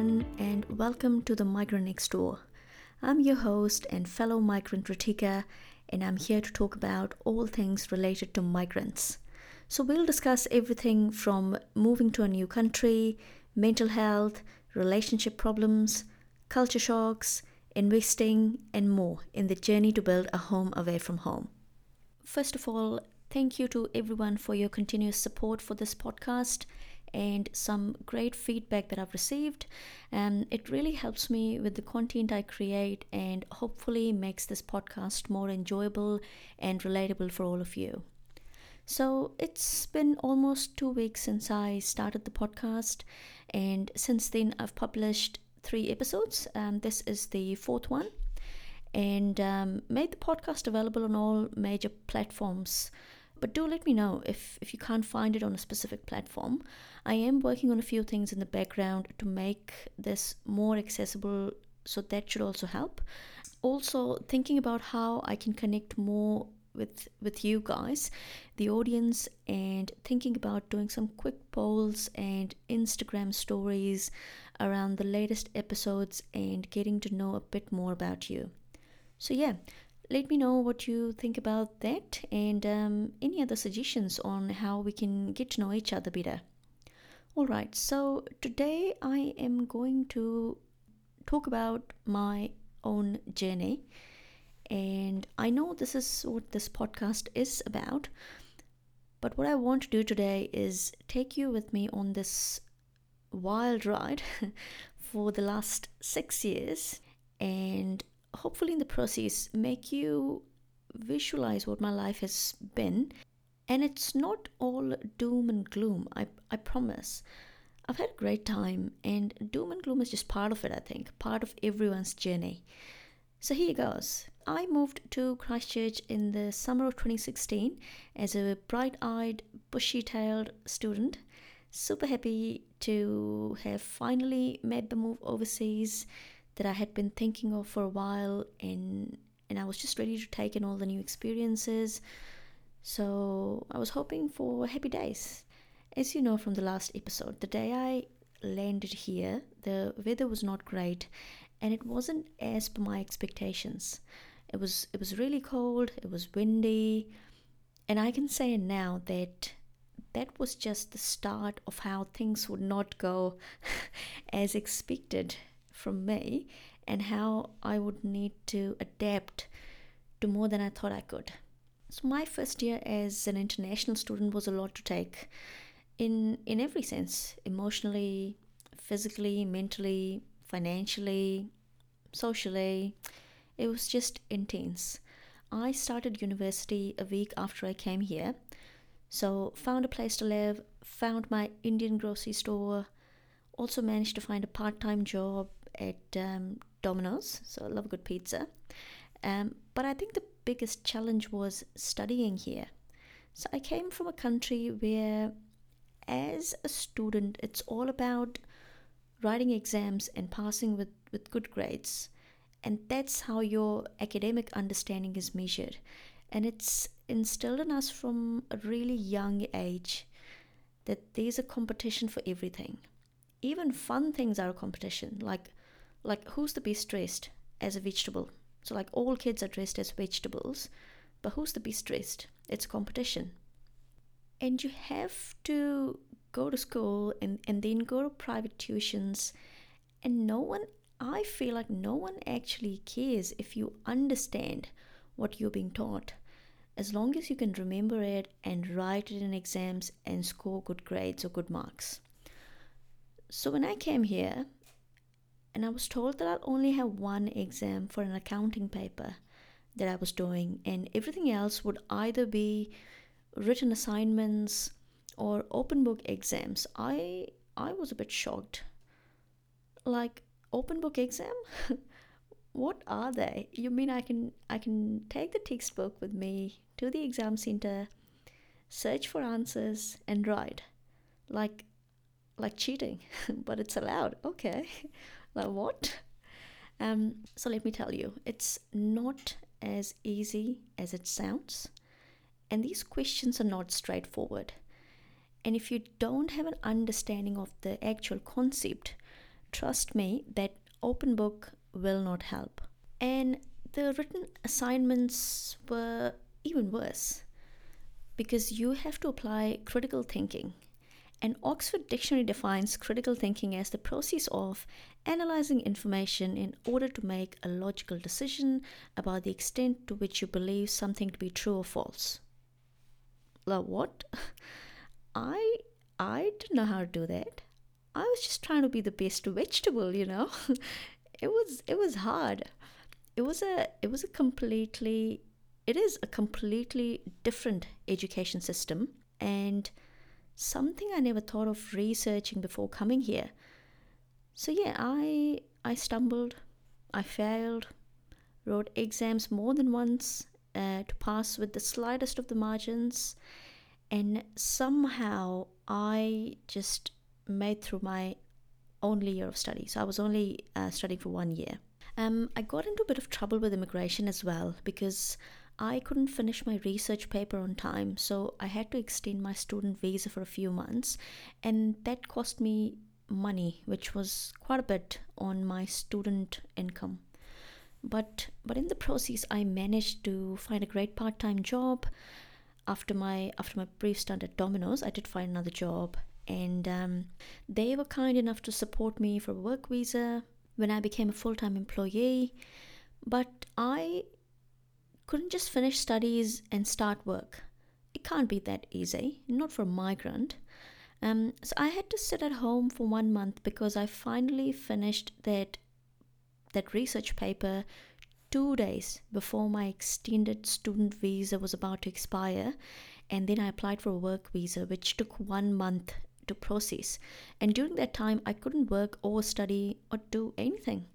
everyone, and welcome to the Migrant Next Door. I'm your host and fellow migrant Ritika, and I'm here to talk about all things related to migrants. So, we'll discuss everything from moving to a new country, mental health, relationship problems, culture shocks, investing, and more in the journey to build a home away from home. First of all, thank you to everyone for your continuous support for this podcast and some great feedback that I've received. And it really helps me with the content I create and hopefully makes this podcast more enjoyable and relatable for all of you. So it's been almost two weeks since I started the podcast, and since then I've published three episodes. Um, this is the fourth one, and um, made the podcast available on all major platforms but do let me know if, if you can't find it on a specific platform. I am working on a few things in the background to make this more accessible, so that should also help. Also, thinking about how I can connect more with with you guys the audience and thinking about doing some quick polls and instagram stories around the latest episodes and getting to know a bit more about you so yeah let me know what you think about that and um, any other suggestions on how we can get to know each other better. Alright, so today I am going to talk about my own journey. And I know this is what this podcast is about. But what I want to do today is take you with me on this wild ride for the last six years and hopefully in the process make you visualize what my life has been. And it's not all doom and gloom i, I promise. I've had a great time and doom and gloom is just part of it i think part of everyone's journey. So here goes. I moved to christchurch in the summer of 2016 as a bright-eyed bushy-tailed student. Super happy to have finally made the move overseas that I had been thinking of for a while and and I was just ready to take in all the new experiences. So I was hoping for happy days. As you know from the last episode, the day I landed here, the weather was not great and it wasn't as per my expectations. It was it was really cold, it was windy, and I can say now that that was just the start of how things would not go as expected from me and how I would need to adapt to more than I thought I could. So my first year as an international student was a lot to take in in every sense, emotionally, physically, mentally, financially, socially. It was just intense. I started university a week after I came here. So found a place to live, found my Indian grocery store, also managed to find a part-time job at um, Domino's, so I love a good pizza. Um, but I think the biggest challenge was studying here. So I came from a country where, as a student, it's all about writing exams and passing with, with good grades. And that's how your academic understanding is measured. And it's instilled in us from a really young age that there's a competition for everything. Even fun things are a competition, like like who's the best dressed as a vegetable? So like all kids are dressed as vegetables but who's the best dressed? It's competition. And you have to go to school and, and then go to private tuitions and no one i feel like no one actually cares if you understand what you're being taught. As long as you can remember it and write it in exams and score good grades or good marks. So when i came here and I was told that I'll only have one exam for an accounting paper that I was doing, and everything else would either be written assignments or open book exams. I I was a bit shocked. Like open book exam? what are they? You mean I can I can take the textbook with me to the exam center, search for answers and write. Like like cheating, but it's allowed. Okay. like what? Um, so let me tell you, it's not as easy as it sounds, and these questions are not straightforward. And if you don't have an understanding of the actual concept, trust me, that open book will not help. And the written assignments were even worse because you have to apply critical thinking. And Oxford Dictionary defines critical thinking as the process of analyzing information in order to make a logical decision about the extent to which you believe something to be true or false. Like what? I I didn't know how to do that. I was just trying to be the best vegetable, you know. it was it was hard. It was a it was a completely it is a completely different education system and something I never thought of researching before coming here. So yeah, I I stumbled, I failed, wrote exams more than once uh, to pass with the slightest of the margins, and somehow I just made through my only year of study. So I was only uh, studying for one year. Um, I got into a bit of trouble with immigration as well because I couldn't finish my research paper on time, so I had to extend my student visa for a few months, and that cost me money, which was quite a bit on my student income. But but in the process, I managed to find a great part-time job. After my after my brief stint at Domino's, I did find another job, and um, they were kind enough to support me for a work visa when I became a full-time employee. But I couldn't just finish studies and start work. It can't be that easy, not for a migrant. Um, so I had to sit at home for one month because I finally finished that that research paper two days before my extended student visa was about to expire, and then I applied for a work visa, which took one month to process. And during that time, I couldn't work or study or do anything.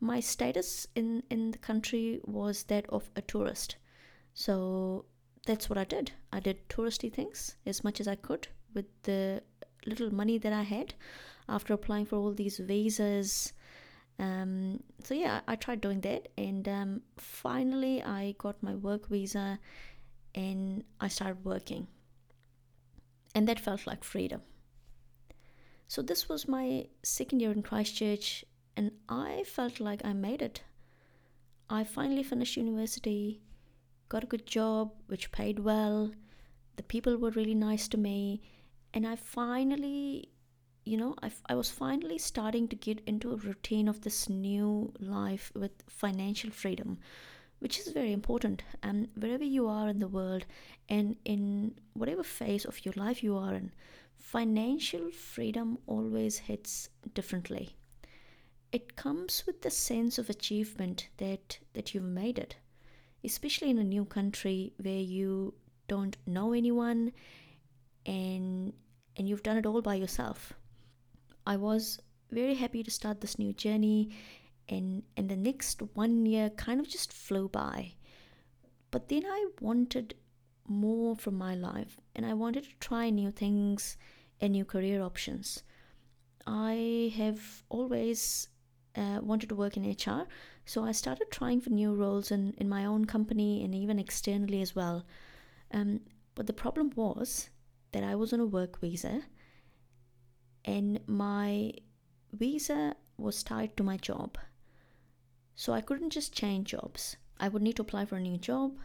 My status in in the country was that of a tourist, so that's what I did. I did touristy things as much as I could with the little money that I had after applying for all these visas. Um, so yeah, I tried doing that, and um, finally I got my work visa, and I started working, and that felt like freedom. So this was my second year in Christchurch, and I felt like I made it. I finally finished university, got a good job which paid well. The people were really nice to me, and I finally, you know, I, I was finally starting to get into a routine of this new life with financial freedom, which is very important. And um, wherever you are in the world, and in whatever phase of your life you are in, financial freedom always hits differently. It comes with the sense of achievement that that you've made it, especially in a new country where you don't know anyone and and you've done it all by yourself. I was very happy to start this new journey and and the next one year kind of just flew by. But then I wanted more from my life and I wanted to try new things and new career options. I have always uh, wanted to work in HR, so I started trying for new roles in, in my own company and even externally as well. Um, but the problem was that I was on a work visa and my visa was tied to my job. So I couldn't just change jobs. I would need to apply for a new job,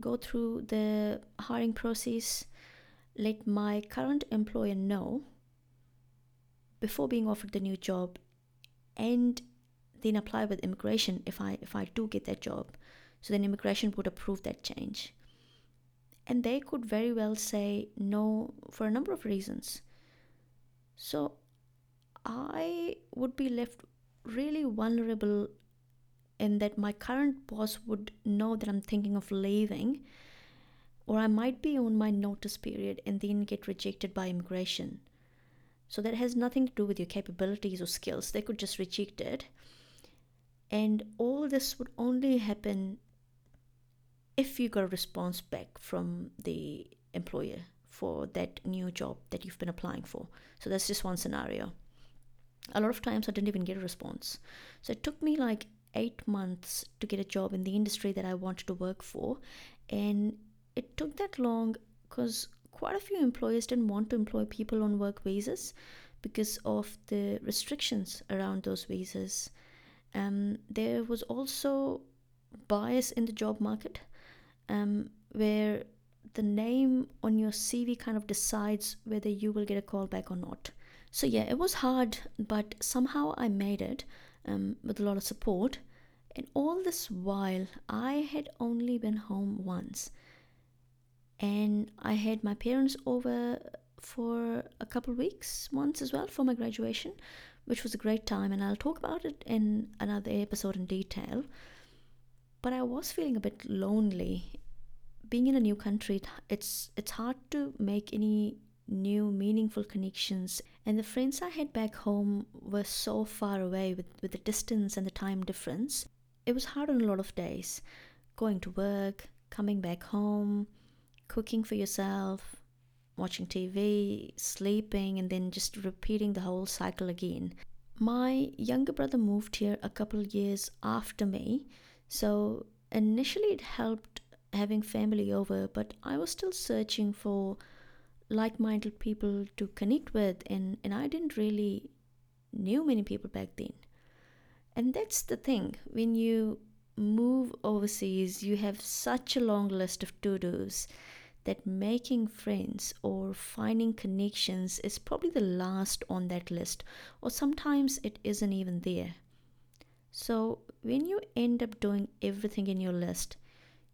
go through the hiring process, let my current employer know before being offered the new job and then apply with immigration if I if I do get that job. So then immigration would approve that change and they could very well say no for a number of reasons. So I would be left really vulnerable in that my current boss would know that I'm thinking of leaving, or I might be on my notice period and then get rejected by immigration. So that has nothing to do with your capabilities or skills. They could just reject it. And all this would only happen if you got a response back from the employer for that new job that you've been applying for. So that's just one scenario. A lot of times I didn't even get a response. So it took me like eight months to get a job in the industry that I wanted to work for. And it took that long because quite a few employers didn't want to employ people on work visas because of the restrictions around those visas. Um, there was also bias in the job market um, where the name on your CV kind of decides whether you will get a call back or not. So, yeah, it was hard, but somehow I made it um, with a lot of support. And all this while, I had only been home once. And I had my parents over for a couple weeks once as well for my graduation, which was a great time. And I'll talk about it in another episode in detail. But I was feeling a bit lonely. Being in a new country, it's it's hard to make any new meaningful connections and the friends i had back home were so far away with, with the distance and the time difference it was hard on a lot of days going to work coming back home cooking for yourself watching tv sleeping and then just repeating the whole cycle again my younger brother moved here a couple years after me so initially it helped having family over but i was still searching for like-minded people to connect with and and I didn't really knew many people back then. And that's the thing when you move overseas you have such a long list of to-dos that making friends or finding connections is probably the last on that list or sometimes it isn't even there. So when you end up doing everything in your list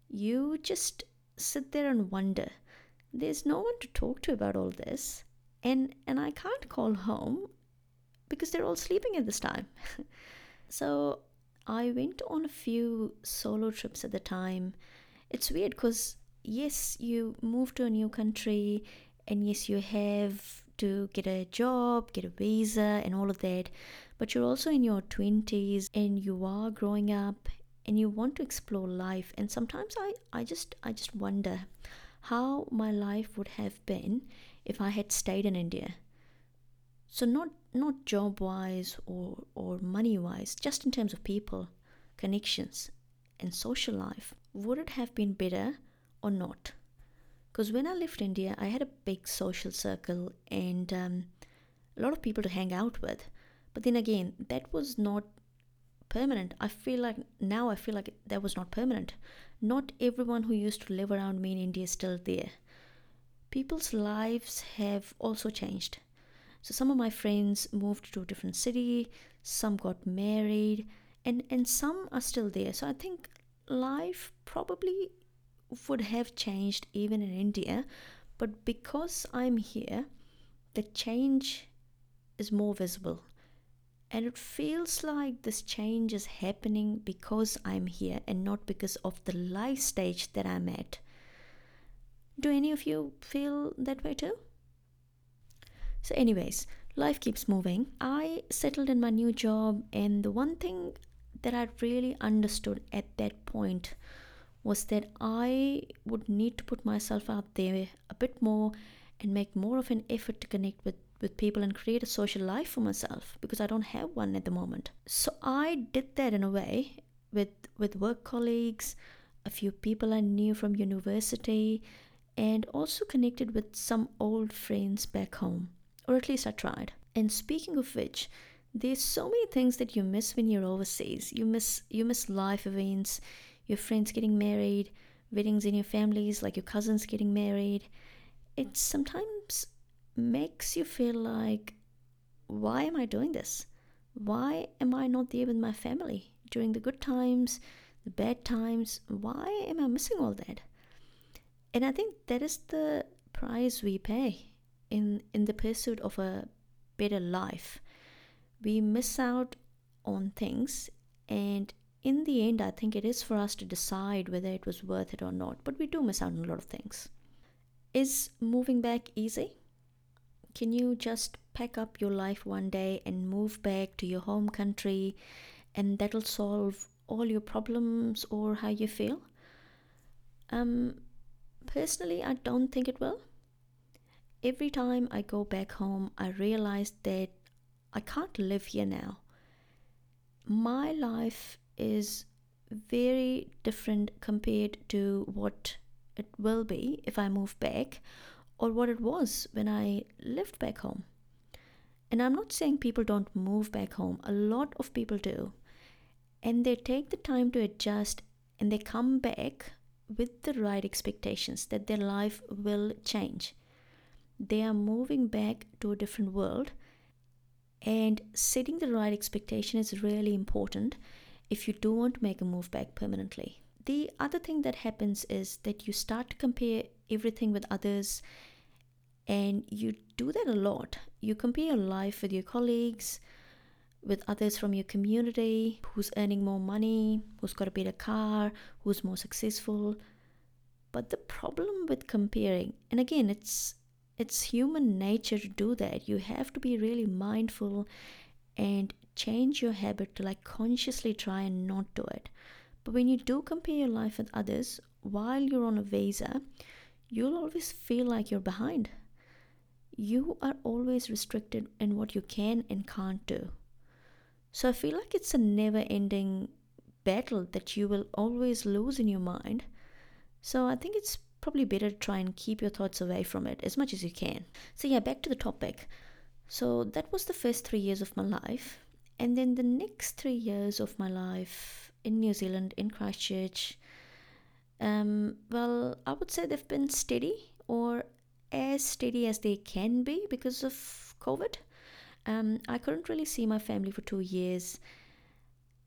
you just sit there and wonder there's no one to talk to about all this and and I can't call home because they're all sleeping at this time. so I went on a few solo trips at the time. It's weird because yes, you move to a new country and yes, you have to get a job, get a visa, and all of that. But you're also in your 20s and you are growing up and you want to explore life. And sometimes I, I just I just wonder how my life would have been if I had stayed in India. So not not job wise or, or money wise, just in terms of people, connections, and social life. Would it have been better or not? Because when I left India, I had a big social circle and um, a lot of people to hang out with. But then again, that was not permanent. I feel like now I feel like that was not permanent. Not everyone who used to live around me in India is still there. People's lives have also changed. So some of my friends moved to a different city, some got married, and, and some are still there. So I think life probably would have changed even in India, but because I'm here, the change is more visible. And it feels like this change is happening because I'm here and not because of the life stage that I'm at. Do any of you feel that way too? So, anyways, life keeps moving. I settled in my new job, and the one thing that I really understood at that point was that I would need to put myself out there a bit more and make more of an effort to connect with with people and create a social life for myself because I don't have one at the moment. So I did that in a way with with work colleagues, a few people I knew from university, and also connected with some old friends back home. Or at least I tried. And speaking of which, there's so many things that you miss when you're overseas. You miss you miss life events, your friends getting married, weddings in your families, like your cousins getting married. It sometimes makes you feel like, why am I doing this? Why am I not there with my family during the good times, the bad times? Why am I missing all that? And I think that is the price we pay in, in the pursuit of a better life. We miss out on things, and in the end, I think it is for us to decide whether it was worth it or not, but we do miss out on a lot of things. Is moving back easy? Can you just pack up your life one day and move back to your home country and that'll solve all your problems or how you feel? Um, personally, I don't think it will. Every time I go back home, I realize that I can't live here now. My life is very different compared to what it will be if I move back or what it was when I lived back home. And I'm not saying people don't move back home, a lot of people do. And they take the time to adjust and they come back with the right expectations that their life will change. They are moving back to a different world, and setting the right expectation is really important if you do want to make a move back permanently. The other thing that happens is that you start to compare everything with others, and you do that a lot. You compare your life with your colleagues, with others from your community, who's earning more money, who's got a better car, who's more successful. But the problem with comparing, and again, it's it's human nature to do that. You have to be really mindful and change your habit to like consciously try and not do it. But when you do compare your life with others while you're on a visa, you'll always feel like you're behind. You are always restricted in what you can and can't do. So I feel like it's a never ending battle that you will always lose in your mind so I think it's probably better try and keep your thoughts away from it as much as you can. So, yeah, back to the topic. So, that was the first three years of my life. And then the next three years of my life in New Zealand, in Christchurch, um, well, I would say they've been steady or as steady as they can be because of COVID. Um, I couldn't really see my family for two years,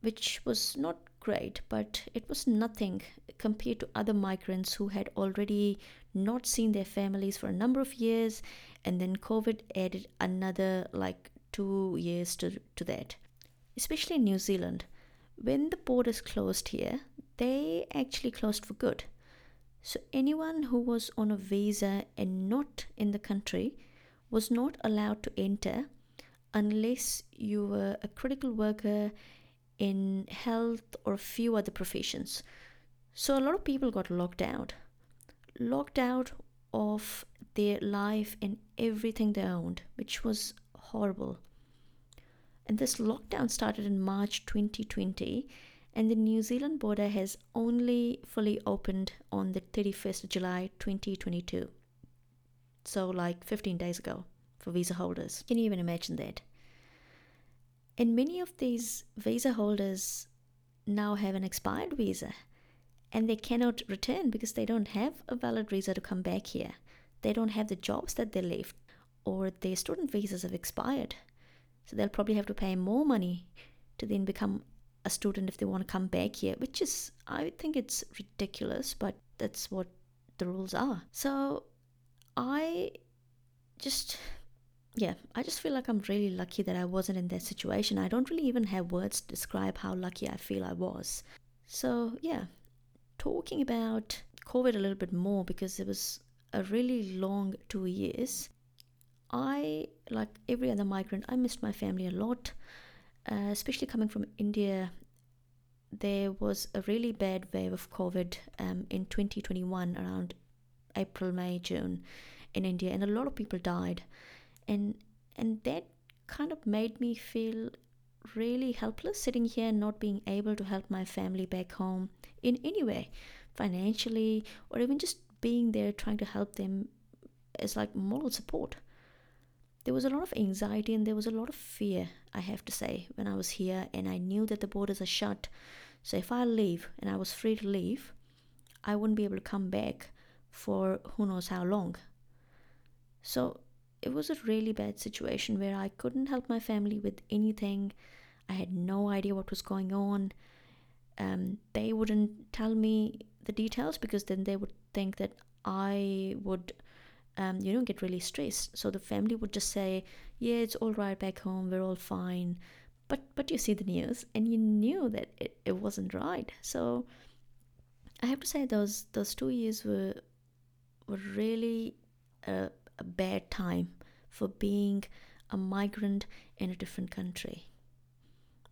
which was not great, but it was nothing compared to other migrants who had already not seen their families for a number of years, and then COVID added another like two years to, to that. Especially in New Zealand, when the borders closed here, they actually closed for good. So anyone who was on a visa and not in the country was not allowed to enter unless you were a critical worker in health or a few other professions. So a lot of people got locked out, locked out of their life and everything they owned, which was horrible. And this lockdown started in March 2020, and the New Zealand border has only fully opened on the 31st of July 2022. So, like 15 days ago for visa holders. Can you even imagine that? And many of these visa holders now have an expired visa and they cannot return because they don't have a valid visa to come back here. They don't have the jobs that they left or their student visas have expired. So they'll probably have to pay more money to then become a student if they want to come back here, which is, I think it's ridiculous, but that's what the rules are. So I just yeah, I just feel like I'm really lucky that I wasn't in that situation. I don't really even have words to describe how lucky I feel I was. So, yeah, talking about COVID a little bit more because it was a really long two years. I, like every other migrant, I missed my family a lot, uh, especially coming from India. There was a really bad wave of COVID um, in 2021 around April, May, June in India, and a lot of people died and and that kind of made me feel really helpless sitting here and not being able to help my family back home in any way financially or even just being there trying to help them as like moral support. There was a lot of anxiety and there was a lot of fear i have to say when i was here and i knew that the borders are shut. So if i leave and i was free to leave i wouldn't be able to come back for who knows how long. So it was a really bad situation where I couldn't help my family with anything. I had no idea what was going on. Um, they wouldn't tell me the details because then they would think that I would, um, you know, get really stressed. So the family would just say, "Yeah, it's all right back home. We're all fine." But but you see the news and you knew that it, it wasn't right. So I have to say those those two years were were really. Uh, a bad time for being a migrant in a different country.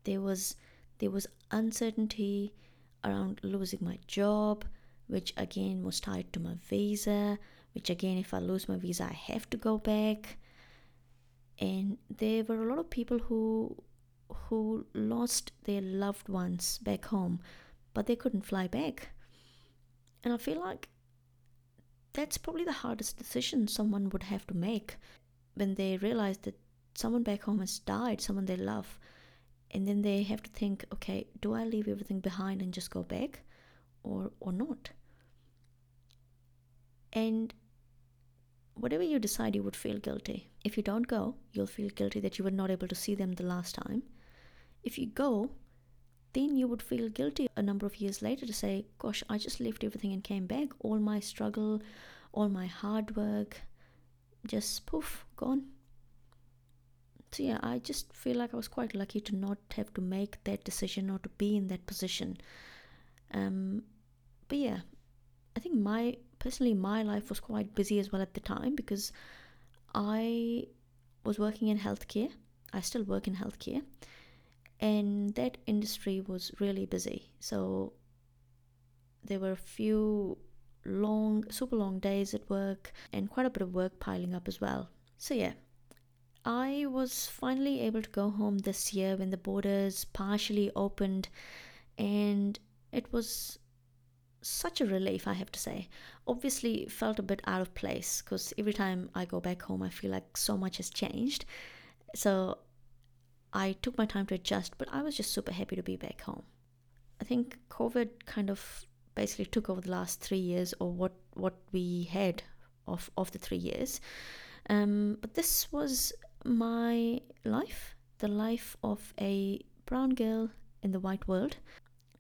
There was there was uncertainty around losing my job, which again was tied to my visa, which again if I lose my visa I have to go back. And there were a lot of people who who lost their loved ones back home, but they couldn't fly back. And I feel like that's probably the hardest decision someone would have to make when they realize that someone back home has died, someone they love, and then they have to think, okay, do I leave everything behind and just go back, or or not? And whatever you decide, you would feel guilty. If you don't go, you'll feel guilty that you were not able to see them the last time. If you go, then you would feel guilty a number of years later to say, Gosh, I just left everything and came back. All my struggle, all my hard work, just poof, gone. So, yeah, I just feel like I was quite lucky to not have to make that decision or to be in that position. Um, but yeah, I think my personally my life was quite busy as well at the time because I was working in healthcare. I still work in healthcare and that industry was really busy. So there were a few long, super long days at work and quite a bit of work piling up as well. So, yeah, I was finally able to go home this year when the borders partially opened, and it was such a relief, I have to say. Obviously, felt a bit out of place because every time I go back home, I feel like so much has changed. So I took my time to adjust, but I was just super happy to be back home. I think COVID kind of basically took over the last three years, or what what we had of of the three years. Um, but this was my life, the life of a brown girl in the white world.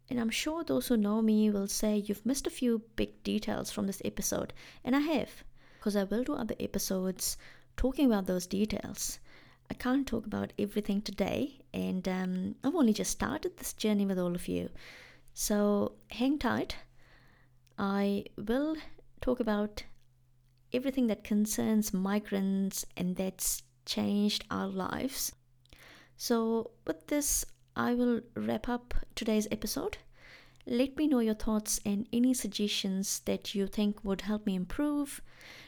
And I'm sure those who know me will say you've missed a few big details from this episode, and I have, because I will do other episodes talking about those details. I can't talk about everything today, and um, I've only just started this journey with all of you. So hang tight. I will talk about everything that concerns migrants and that's changed our lives. So, with this, I will wrap up today's episode. Let me know your thoughts and any suggestions that you think would help me improve.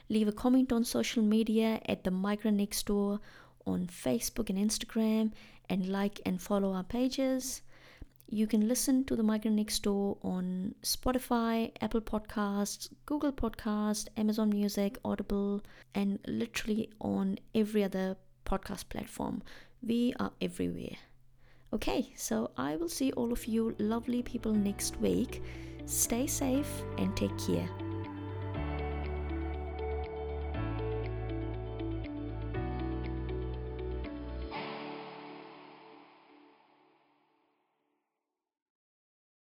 Leave a comment on social media at the Migrant Next Door on Facebook and Instagram and like and follow our pages. You can listen to the Migrant Next Door on Spotify, Apple Podcasts, Google Podcasts, Amazon Music, Audible, and literally on every other podcast platform. We are everywhere. Okay, so I will see all of you lovely people next week. Stay safe and take care.